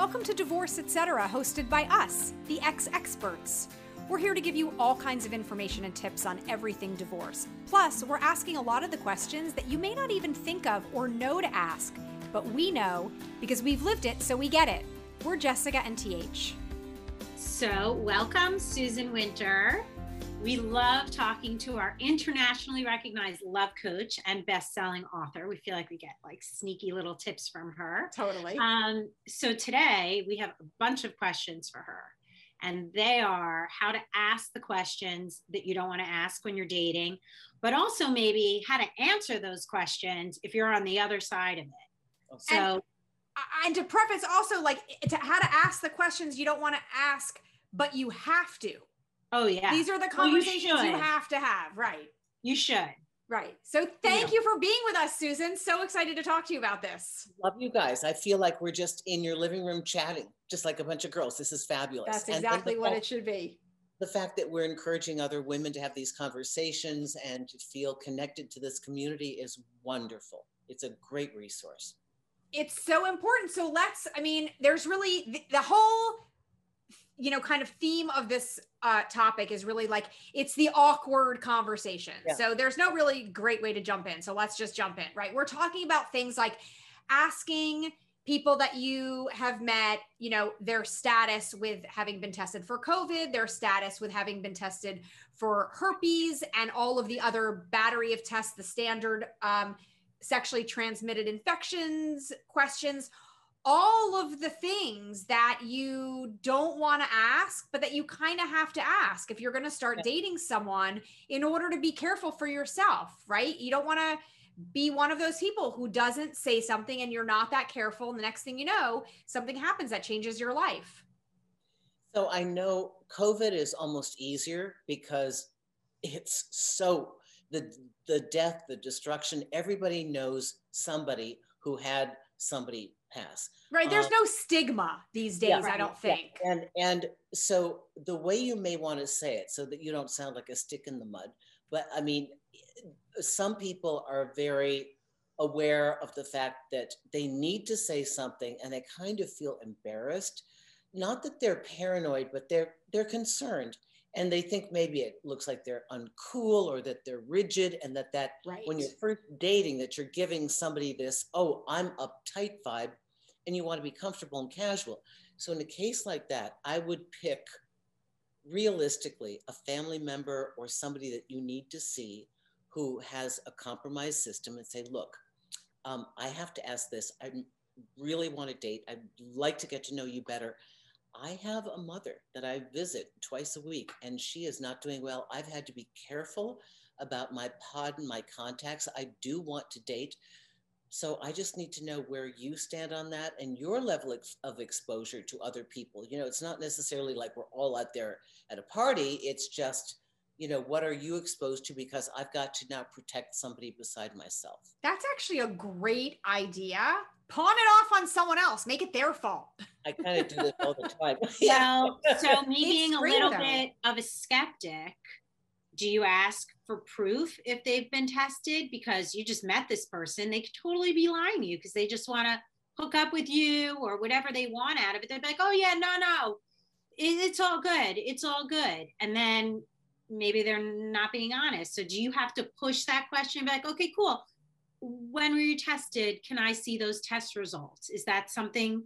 Welcome to Divorce Etc., hosted by us, the ex experts. We're here to give you all kinds of information and tips on everything divorce. Plus, we're asking a lot of the questions that you may not even think of or know to ask, but we know because we've lived it, so we get it. We're Jessica and TH. So, welcome, Susan Winter. We love talking to our internationally recognized love coach and best-selling author. We feel like we get like sneaky little tips from her. Totally. Um, so today we have a bunch of questions for her, and they are how to ask the questions that you don't want to ask when you're dating, but also maybe how to answer those questions if you're on the other side of it. So. And, and to preface also like to how to ask the questions you don't want to ask but you have to Oh yeah. These are the conversations well, you, you, have to have, right? You should. Right. So thank yeah. you for being with us, Susan. So excited to talk to you about this. Love you guys. I feel like we're just in your living room chatting, just like a bunch of girls. This is fabulous. That's exactly what fact, it should be. The fact that we're encouraging other women to have these conversations and to feel connected to this community is wonderful. It's a great resource. It's so important. So let's, I mean, there's really the, the whole you know kind of theme of this uh, topic is really like it's the awkward conversation. Yeah. so there's no really great way to jump in. So let's just jump in right? We're talking about things like asking people that you have met you know their status with having been tested for covid their status with having been tested for herpes and all of the other battery of tests the standard um, sexually transmitted infections questions all of the things that you don't want to ask, but that you kind of have to ask if you're going to start yeah. dating someone in order to be careful for yourself, right? You don't want to be one of those people who doesn't say something and you're not that careful. And the next thing you know, something happens that changes your life. So I know COVID is almost easier because it's so the the death, the destruction, everybody knows somebody who had somebody pass. Right. There's uh, no stigma these days, yeah, I don't think. Yeah. And and so the way you may want to say it so that you don't sound like a stick in the mud, but I mean some people are very aware of the fact that they need to say something and they kind of feel embarrassed. Not that they're paranoid, but they're they're concerned and they think maybe it looks like they're uncool or that they're rigid and that that right. when you're first dating that you're giving somebody this oh i'm uptight vibe and you want to be comfortable and casual. So in a case like that i would pick realistically a family member or somebody that you need to see who has a compromised system and say look um, i have to ask this. I really want to date. I'd like to get to know you better I have a mother that I visit twice a week and she is not doing well. I've had to be careful about my pod and my contacts. I do want to date. So I just need to know where you stand on that and your level of exposure to other people. You know, it's not necessarily like we're all out there at a party. It's just, you know, what are you exposed to? Because I've got to now protect somebody beside myself. That's actually a great idea pawn it off on someone else make it their fault. I kind of do this all the time. Well so me being a little bit of a skeptic do you ask for proof if they've been tested? Because you just met this person they could totally be lying to you because they just want to hook up with you or whatever they want out of it. They're like oh yeah no no. It's all good. It's all good. And then maybe they're not being honest. So do you have to push that question and be like okay cool when were you tested? Can I see those test results? Is that something,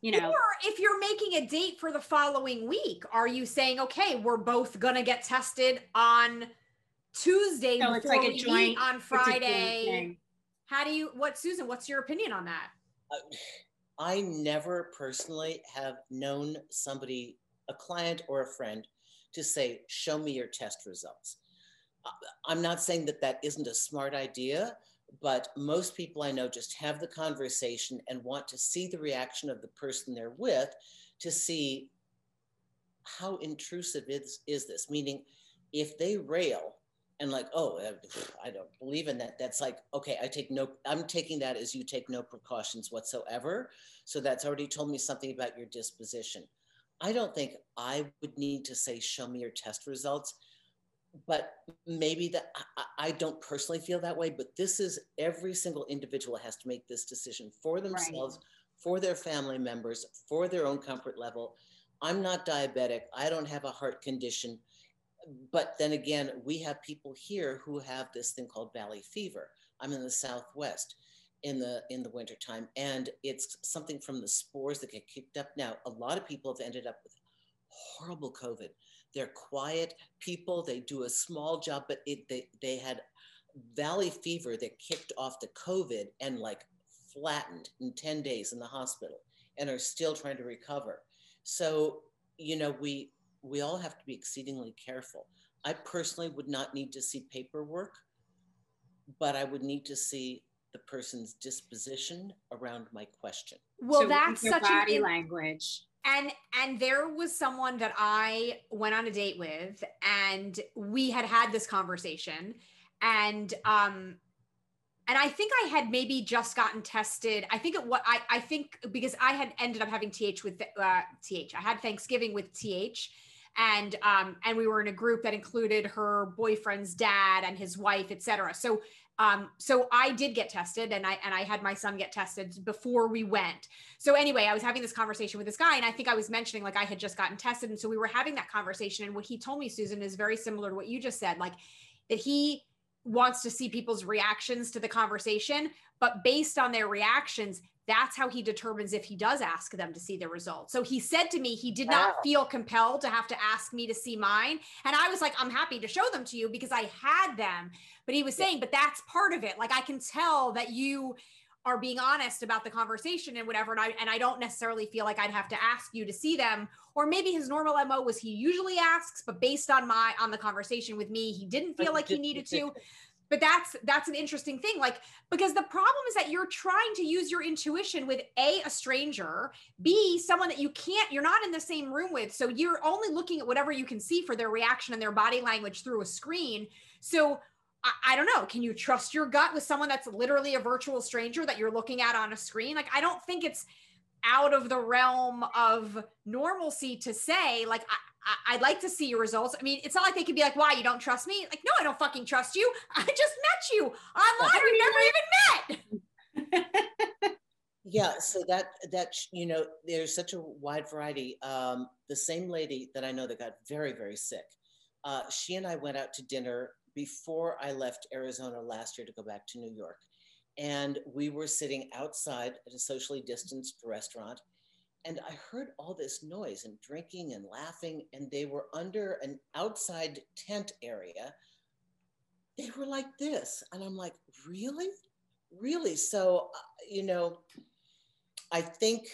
you know? Or if you're making a date for the following week, are you saying, okay, we're both going to get tested on Tuesday so it's like a joint, on Friday? How do you, what, Susan, what's your opinion on that? Uh, I never personally have known somebody, a client or a friend, to say, show me your test results. Uh, I'm not saying that that isn't a smart idea, but most people I know just have the conversation and want to see the reaction of the person they're with to see how intrusive is, is this? Meaning, if they rail and like, oh, I don't believe in that, that's like, okay, I take no, I'm taking that as you take no precautions whatsoever. So that's already told me something about your disposition. I don't think I would need to say, show me your test results but maybe that I, I, don't personally feel that way but this is every single individual has to make this decision for themselves right. for their family members, for their own comfort level. I'm not diabetic. I don't have a heart condition. But then again, we have people here who have this thing called valley fever. I'm in the Southwest in the in the wintertime and it's something from the spores that get kicked up now a lot of people have ended up with horrible covid they're quiet people they do a small job but it, they, they had valley fever that kicked off the covid and like flattened in 10 days in the hospital and are still trying to recover so you know we we all have to be exceedingly careful i personally would not need to see paperwork but i would need to see the person's disposition around my question. Well, so that's such body an, language. And and there was someone that I went on a date with, and we had had this conversation, and um, and I think I had maybe just gotten tested. I think it what I I think because I had ended up having th with uh, th. I had Thanksgiving with th and um and we were in a group that included her boyfriend's dad and his wife etc so um, so I did get tested and I and I had my son get tested before we went. So anyway, I was having this conversation with this guy and I think I was mentioning like I had just gotten tested. And so we were having that conversation. And what he told me, Susan, is very similar to what you just said, like that he wants to see people's reactions to the conversation, but based on their reactions, that's how he determines if he does ask them to see the results. So he said to me, he did wow. not feel compelled to have to ask me to see mine. And I was like, I'm happy to show them to you because I had them. But he was saying, but that's part of it. Like I can tell that you are being honest about the conversation and whatever. And I, and I don't necessarily feel like I'd have to ask you to see them. Or maybe his normal MO was he usually asks, but based on my, on the conversation with me, he didn't feel like he needed to but that's that's an interesting thing like because the problem is that you're trying to use your intuition with a a stranger b someone that you can't you're not in the same room with so you're only looking at whatever you can see for their reaction and their body language through a screen so I, I don't know can you trust your gut with someone that's literally a virtual stranger that you're looking at on a screen like i don't think it's out of the realm of normalcy to say like I, I, would like to see your results. I mean, it's not like they could be like, why you don't trust me? Like, no, I don't fucking trust you. I just met you online. We never even met. yeah. So that, that, you know, there's such a wide variety. Um, the same lady that I know that got very, very sick. Uh, she and I went out to dinner before I left Arizona last year to go back to New York. And we were sitting outside at a socially distanced restaurant and I heard all this noise and drinking and laughing, and they were under an outside tent area. They were like this. And I'm like, really? Really? So, uh, you know, I think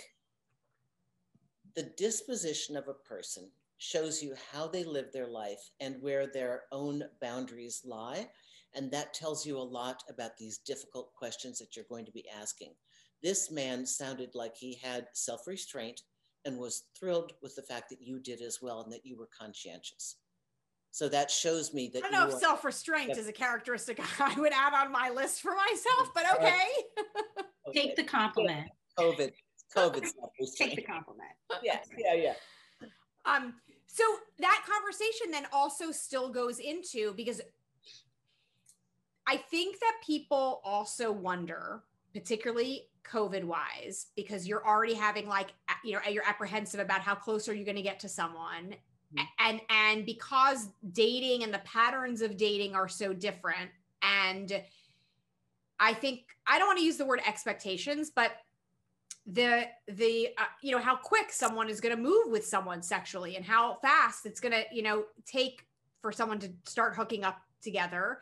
the disposition of a person shows you how they live their life and where their own boundaries lie. And that tells you a lot about these difficult questions that you're going to be asking. This man sounded like he had self restraint and was thrilled with the fact that you did as well and that you were conscientious. So that shows me that I don't know if self restraint is a characteristic I would add on my list for myself, but okay. okay. Take the compliment. COVID, COVID Take the compliment. Yeah, yeah, yeah. Um, so that conversation then also still goes into because I think that people also wonder, particularly COVID wise, because you're already having like, you know, you're apprehensive about how close are you going to get to someone. Mm-hmm. And, and because dating and the patterns of dating are so different. And I think, I don't want to use the word expectations, but the the uh, you know how quick someone is going to move with someone sexually and how fast it's going to you know take for someone to start hooking up together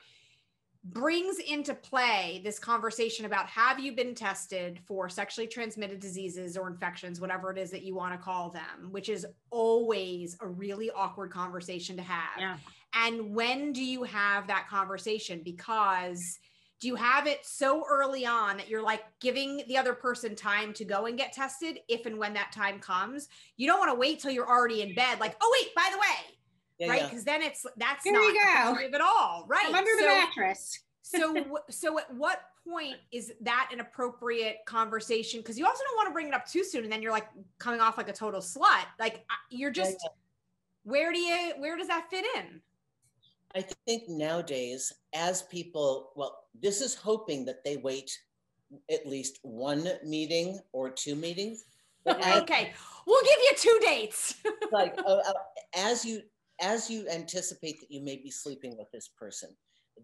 brings into play this conversation about have you been tested for sexually transmitted diseases or infections, whatever it is that you want to call them, which is always a really awkward conversation to have. Yeah. And when do you have that conversation? Because do you have it so early on that you're like giving the other person time to go and get tested if and when that time comes? You don't want to wait till you're already in bed, like, oh, wait, by the way, yeah, right? Because yeah. then it's that's Here not you go. at all, right? I'm under so, the mattress. so, so at what point is that an appropriate conversation? Because you also don't want to bring it up too soon, and then you're like coming off like a total slut. Like you're just, yeah, where do you, where does that fit in? I think nowadays, as people, well, this is hoping that they wait at least one meeting or two meetings. okay, we'll give you two dates. like uh, uh, as you as you anticipate that you may be sleeping with this person,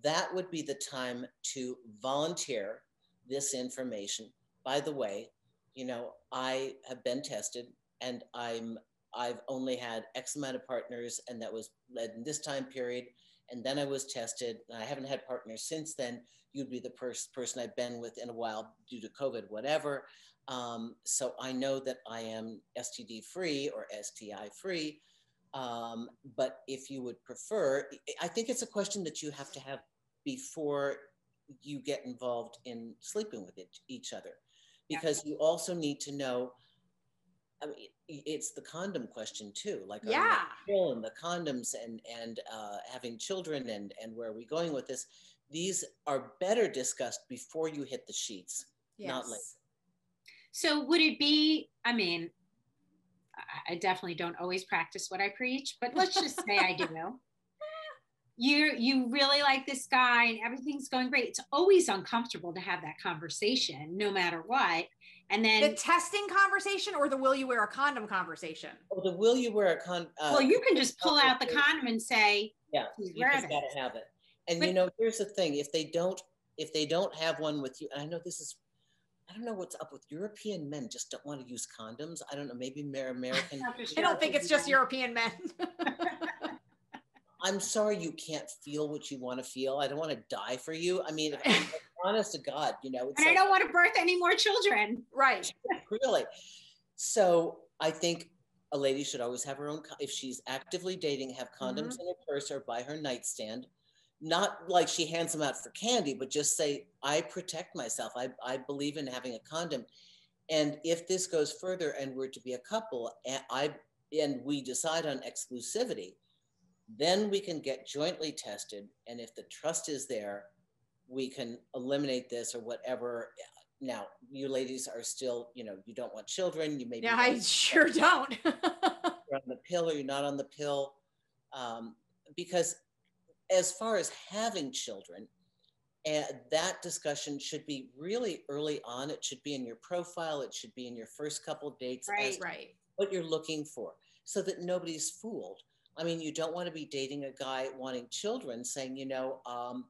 that would be the time to volunteer this information. By the way, you know, I have been tested and I'm I've only had X amount of partners, and that was led in this time period. And then I was tested. I haven't had partners since then. You'd be the first person I've been with in a while due to COVID, whatever. Um, so I know that I am STD free or STI free. Um, but if you would prefer, I think it's a question that you have to have before you get involved in sleeping with it, each other, because yeah. you also need to know. I mean, it's the condom question too. Like, yeah, and the condoms and and uh, having children and and where are we going with this? These are better discussed before you hit the sheets, yes. not later. So would it be? I mean, I definitely don't always practice what I preach, but let's just say I do. You you really like this guy and everything's going great. It's always uncomfortable to have that conversation, no matter what. And then the testing conversation or the will you wear a condom conversation? Oh, the will you wear a condom? Uh, well, you can just pull out the condom and say, "Yeah, you just got to have it." And but, you know, here's the thing: if they don't, if they don't have one with you, and I know this is I don't know what's up with European men just don't want to use condoms. I don't know. Maybe they're American. I don't think it's just European men. I'm sorry you can't feel what you want to feel. I don't want to die for you. I mean, honest to God, you know. and like, I don't want to birth any more children. Right. really. So I think a lady should always have her own. If she's actively dating, have condoms mm-hmm. in her purse or by her nightstand not like she hands them out for candy, but just say, I protect myself. I, I believe in having a condom. And if this goes further and we're to be a couple, and I and we decide on exclusivity, then we can get jointly tested. And if the trust is there, we can eliminate this or whatever. Now, you ladies are still, you know, you don't want children. You may Yeah, I sure don't. you're on the pill or you're not on the pill. Um, because as far as having children, and that discussion should be really early on. It should be in your profile. It should be in your first couple dates. Right, right. What you're looking for, so that nobody's fooled. I mean, you don't want to be dating a guy wanting children, saying, you know, um,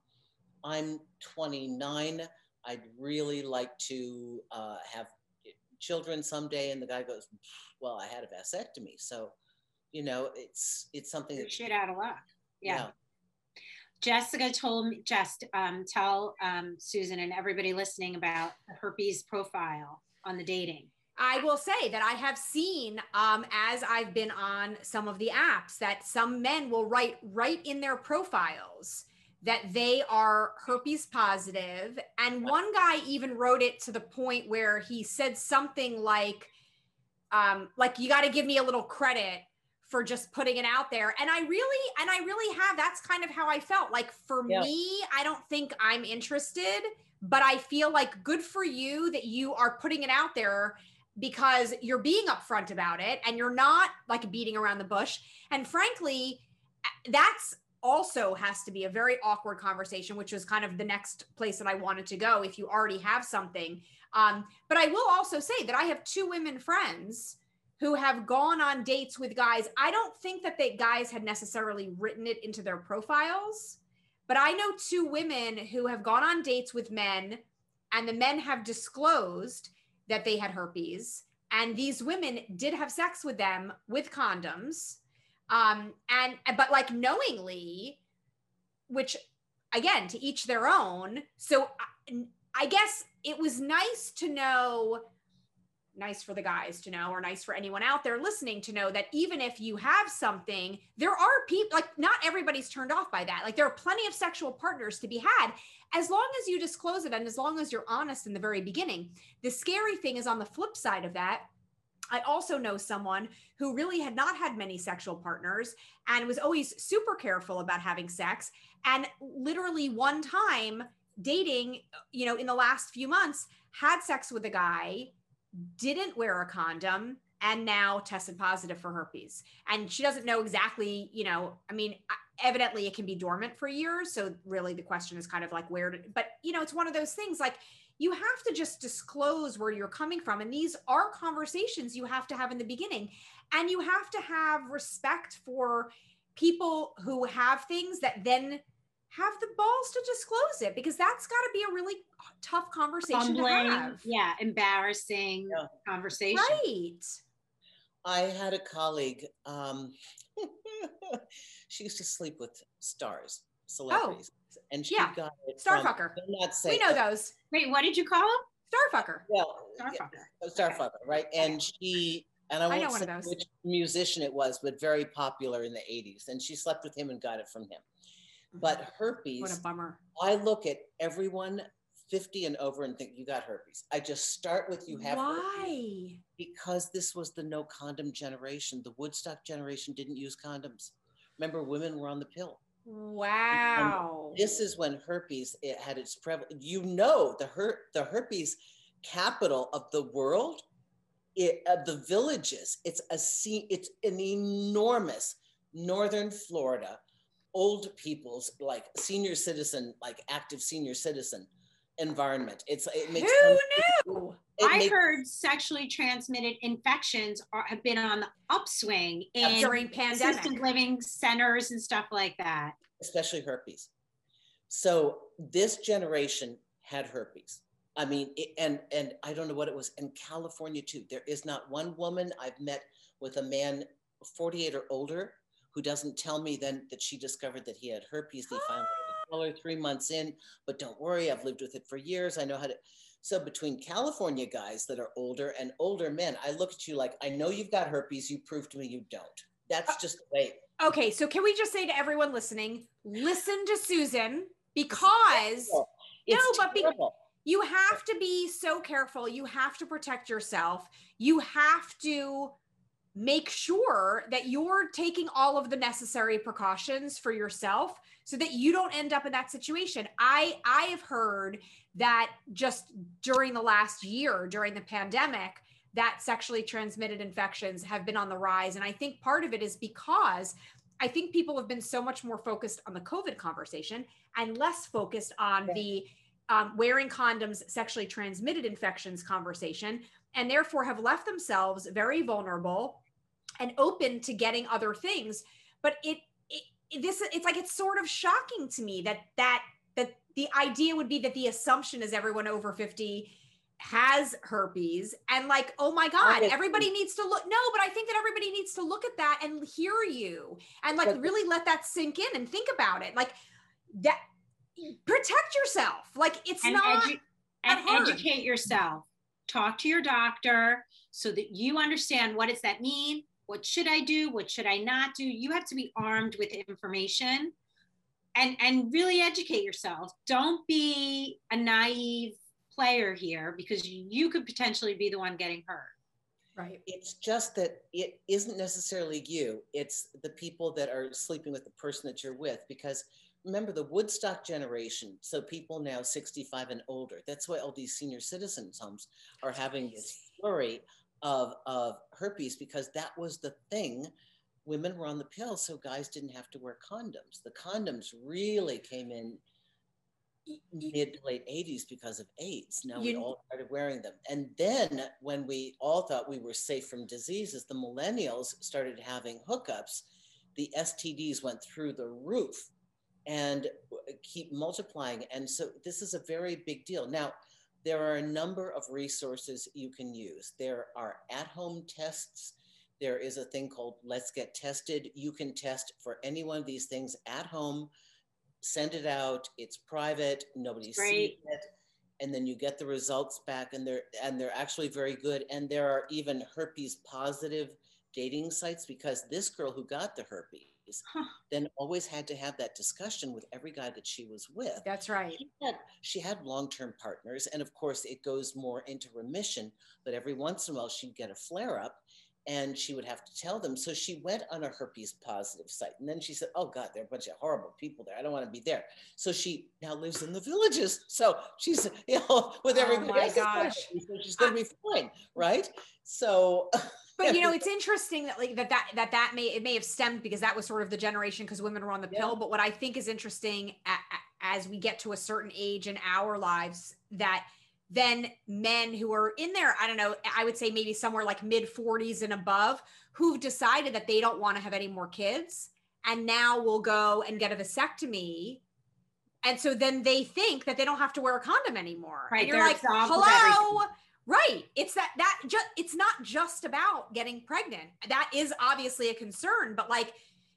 I'm 29. I'd really like to uh, have children someday, and the guy goes, "Well, I had a vasectomy, so." You know, it's it's something that shit out of luck. yeah. yeah Jessica told me, just um, tell um, Susan and everybody listening about the herpes profile on the dating. I will say that I have seen, um, as I've been on some of the apps, that some men will write right in their profiles that they are herpes positive. And one guy even wrote it to the point where he said something like, um, like you got to give me a little credit for just putting it out there. And I really, and I really have, that's kind of how I felt. Like for yeah. me, I don't think I'm interested, but I feel like good for you that you are putting it out there because you're being upfront about it and you're not like beating around the bush. And frankly, that's also has to be a very awkward conversation, which was kind of the next place that I wanted to go if you already have something. Um, but I will also say that I have two women friends who have gone on dates with guys. I don't think that they guys had necessarily written it into their profiles, but I know two women who have gone on dates with men and the men have disclosed that they had herpes and these women did have sex with them with condoms um and but like knowingly which again to each their own. So I, I guess it was nice to know nice for the guys to know or nice for anyone out there listening to know that even if you have something there are people like not everybody's turned off by that. Like there are plenty of sexual partners to be had. As long as you disclose it and as long as you're honest in the very beginning. The scary thing is on the flip side of that I also know someone who really had not had many sexual partners and was always super careful about having sex. And literally, one time dating, you know, in the last few months, had sex with a guy didn't wear a condom and now tested positive for herpes. And she doesn't know exactly, you know, I mean, evidently it can be dormant for years. So really the question is kind of like where, to, but you know, it's one of those things like you have to just disclose where you're coming from. And these are conversations you have to have in the beginning. And you have to have respect for people who have things that then have the balls to disclose it because that's got to be a really tough conversation to have. Yeah, embarrassing yeah. conversation. Right. I had a colleague. Um, she used to sleep with stars, celebrities, oh, and she yeah. got it. Starfucker. From, not say, we know those. Wait, what did you call him? Starfucker. Well, Starfucker. Yeah, Starfucker, okay. right? And she and I won't I say which musician it was, but very popular in the 80s. And she slept with him and got it from him. But mm-hmm. herpes, what a bummer. I look at everyone 50 and over and think you got herpes. I just start with you have Why? Herpes because this was the no condom generation. The Woodstock generation didn't use condoms. Remember, women were on the pill. Wow. And this is when herpes it had its prevalence. You know, the her the herpes capital of the world it, uh, the villages. It's a sea, it's an enormous northern Florida old people's like senior citizen, like active senior citizen environment. It's it makes who knew. I makes, heard sexually transmitted infections are, have been on the upswing in during pandemic assisted living centers and stuff like that, especially herpes. So this generation had herpes. I mean, it, and and I don't know what it was in California too. There is not one woman I've met with a man 48 or older who doesn't tell me then that she discovered that he had herpes. They found color three months in, but don't worry, I've lived with it for years. I know how to. So between California guys that are older and older men, I look at you like I know you've got herpes. You prove to me you don't. That's uh, just the way. Okay, so can we just say to everyone listening, listen to Susan because no, but be, you have to be so careful. You have to protect yourself. You have to make sure that you're taking all of the necessary precautions for yourself so that you don't end up in that situation. I I have heard that just during the last year during the pandemic that sexually transmitted infections have been on the rise and I think part of it is because I think people have been so much more focused on the COVID conversation and less focused on the um, wearing condoms, sexually transmitted infections conversation, and therefore have left themselves very vulnerable and open to getting other things. But it, it this it's like it's sort of shocking to me that that that the idea would be that the assumption is everyone over 50 has herpes and like oh my god everybody needs to look no but i think that everybody needs to look at that and hear you and like really let that sink in and think about it like that protect yourself. Like it's and not edu- and hard. educate yourself. Talk to your doctor so that you understand what does that mean? What should I do? What should I not do? You have to be armed with information and and really educate yourself. Don't be a naive player here because you could potentially be the one getting hurt. Right. It's just that it isn't necessarily you. It's the people that are sleeping with the person that you're with because remember the Woodstock generation, so people now 65 and older. That's why all these senior citizens homes are having this flurry of, of herpes because that was the thing. Women were on the pill, so guys didn't have to wear condoms. The condoms really came in mid to late 80s because of AIDS. Now you, we all started wearing them. And then when we all thought we were safe from diseases, the millennials started having hookups. The STDs went through the roof and keep multiplying. And so this is a very big deal. Now, there are a number of resources you can use. There are at home tests. There is a thing called Let's Get Tested. You can test for any one of these things at home, send it out. It's private, nobody sees it. And then you get the results back, and they're and they're actually very good. And there are even herpes positive dating sites because this girl who got the herpes huh. then always had to have that discussion with every guy that she was with. That's right. She had, she had long-term partners, and of course, it goes more into remission. But every once in a while, she'd get a flare-up, and she would have to tell them. So she went on a herpes positive site, and then she said, "Oh God, there are a bunch of horrible people there. I don't want to be there." So she now lives in the villages. So she's you know with everybody. Oh my gosh! So she's going to be fine, right? So. but you know it's interesting that like that that that that may it may have stemmed because that was sort of the generation because women were on the yeah. pill but what i think is interesting as we get to a certain age in our lives that than men who are in there, I don't know, I would say maybe somewhere like mid 40s and above, who've decided that they don't want to have any more kids and now will go and get a vasectomy. And so then they think that they don't have to wear a condom anymore. Right. And you're like, hello. Right. It's that that just it's not just about getting pregnant. That is obviously a concern, but like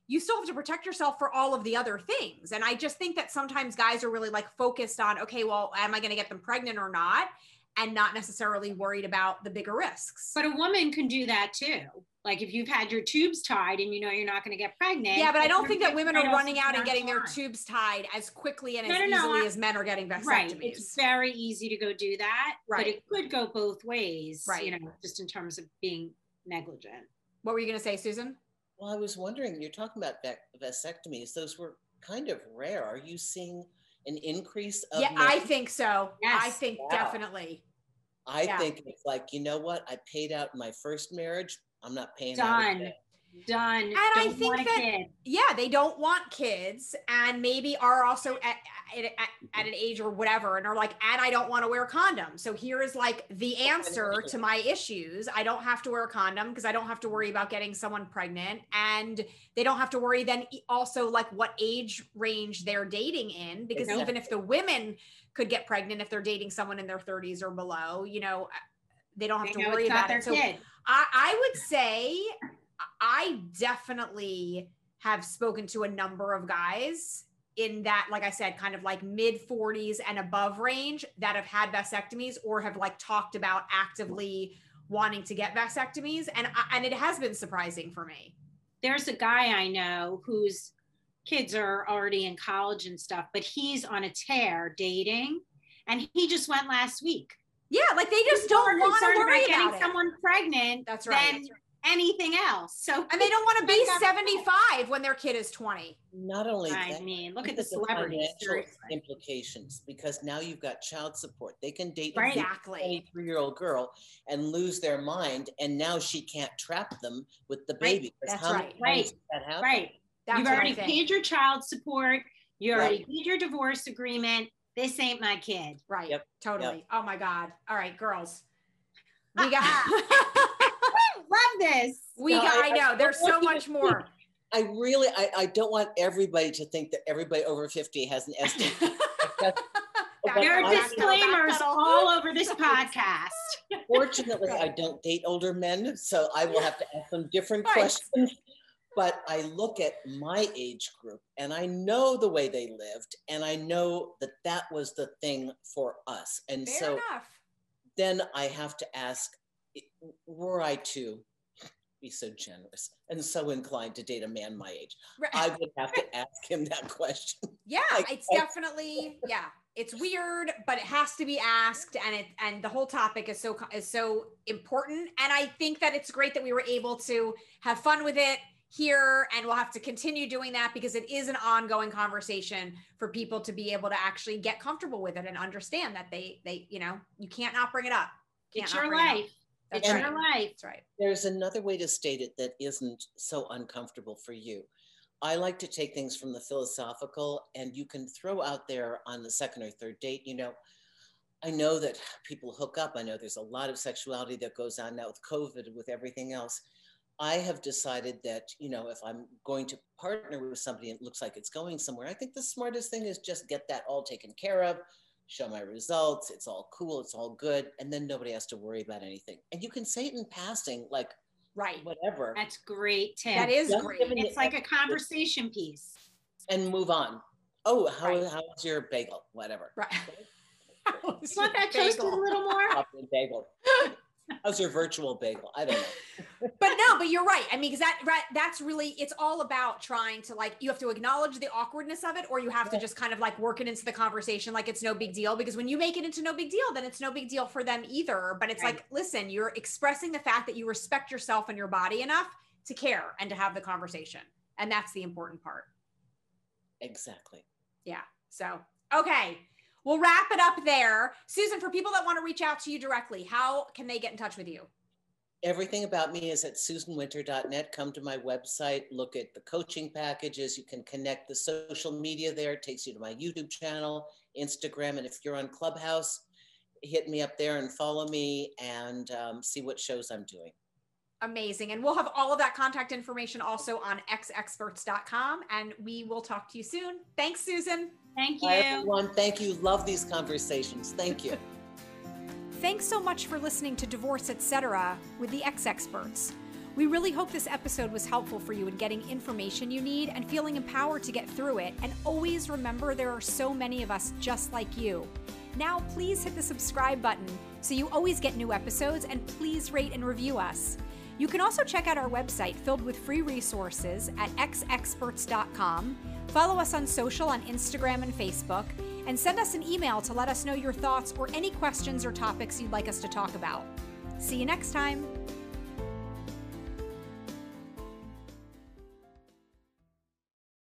you still have to protect yourself for all of the other things. And I just think that sometimes guys are really like focused on, okay, well, am I going to get them pregnant or not? And not necessarily worried about the bigger risks. But a woman can do that too. Like if you've had your tubes tied and you know you're not going to get pregnant. Yeah, but I don't think that women are running out and getting their tubes tied as quickly and no, as no, easily as men are getting vasectomies. Right. It's very easy to go do that. Right. But it could go both ways. Right. You know, just in terms of being negligent. What were you going to say, Susan? Well, I was wondering, you're talking about vasectomies. Those were kind of rare. Are you seeing an increase of? Yeah? I think so. Yes. I think wow. definitely. I yeah. think it's like, you know what? I paid out my first marriage. I'm not paying Done. Done. And don't I think that yeah, they don't want kids, and maybe are also at, at, at, an age or whatever, and are like, and I don't want to wear a condom. So here is like the answer to my issues. I don't have to wear a condom because I don't have to worry about getting someone pregnant, and they don't have to worry then also like what age range they're dating in, because exactly. even if the women could get pregnant if they're dating someone in their 30s or below, you know, uh, they don't have they to worry about it. So I, I would say I definitely have spoken to a number of guys in that, like I said, kind of like mid 40s and above range that have had vasectomies or have like talked about actively wanting to get vasectomies. And, and it has been surprising for me. There's a guy I know whose kids are already in college and stuff, but he's on a tear dating. And he just went last week. Yeah, like they just don't want to worry about getting someone pregnant. That's right. Than anything else. So and they don't want to be 75 when their kid is 20. Not only I that, mean, look at the celebrities implications because now you've got child support. They can date right. a 23 year old girl and lose their mind, and now she can't trap them with the baby. Right. That's right. Right. That right. That's You've already paid your child support. You already right. paid your divorce agreement. This ain't my kid. Right. Yep. Totally. Yep. Oh my God. All right, girls. We got love this. We no, got, I, I know. There's so much more. I really, I, I don't want everybody to think that everybody over 50 has an STD. there are disclaimers all over this podcast. Fortunately, I don't date older men, so I will have to ask them different right. questions. But I look at my age group and I know the way they lived, and I know that that was the thing for us. And Fair so enough. then I have to ask were I to be so generous and so inclined to date a man my age, right. I would have to ask him that question. Yeah, like, it's definitely yeah. It's weird, but it has to be asked, and it and the whole topic is so is so important. And I think that it's great that we were able to have fun with it here and we'll have to continue doing that because it is an ongoing conversation for people to be able to actually get comfortable with it and understand that they they you know you can't not bring it up can't it's your life it's right. your life. That's right. There's another way to state it that isn't so uncomfortable for you. I like to take things from the philosophical, and you can throw out there on the second or third date, you know, I know that people hook up. I know there's a lot of sexuality that goes on now with COVID, with everything else. I have decided that, you know, if I'm going to partner with somebody and it looks like it's going somewhere, I think the smartest thing is just get that all taken care of show my results. It's all cool. It's all good. And then nobody has to worry about anything. And you can say it in passing, like, right, whatever. That's great, Tim. That is Just great. It's like a conversation piece. And move on. Oh, how, right. how's your bagel? Whatever. Right. you want that toasted a little more? bagel. How's your virtual bagel? I don't know. But no, but you're right. I mean, because that right, that's really it's all about trying to like you have to acknowledge the awkwardness of it, or you have to just kind of like work it into the conversation like it's no big deal. Because when you make it into no big deal, then it's no big deal for them either. But it's right. like, listen, you're expressing the fact that you respect yourself and your body enough to care and to have the conversation. And that's the important part. Exactly. Yeah. So okay we'll wrap it up there. Susan, for people that want to reach out to you directly, how can they get in touch with you? Everything about me is at susanwinter.net. Come to my website, look at the coaching packages. You can connect the social media there. It takes you to my YouTube channel, Instagram, and if you're on Clubhouse, hit me up there and follow me and um, see what shows I'm doing. Amazing. And we'll have all of that contact information also on xexperts.com. And we will talk to you soon. Thanks, Susan. Thank you. Bye, everyone. Thank you. Love these conversations. Thank you. Thanks so much for listening to Divorce Etc. with the Ex Experts. We really hope this episode was helpful for you in getting information you need and feeling empowered to get through it. And always remember there are so many of us just like you. Now, please hit the subscribe button so you always get new episodes and please rate and review us. You can also check out our website filled with free resources at xexperts.com. Follow us on social on Instagram and Facebook, and send us an email to let us know your thoughts or any questions or topics you'd like us to talk about. See you next time.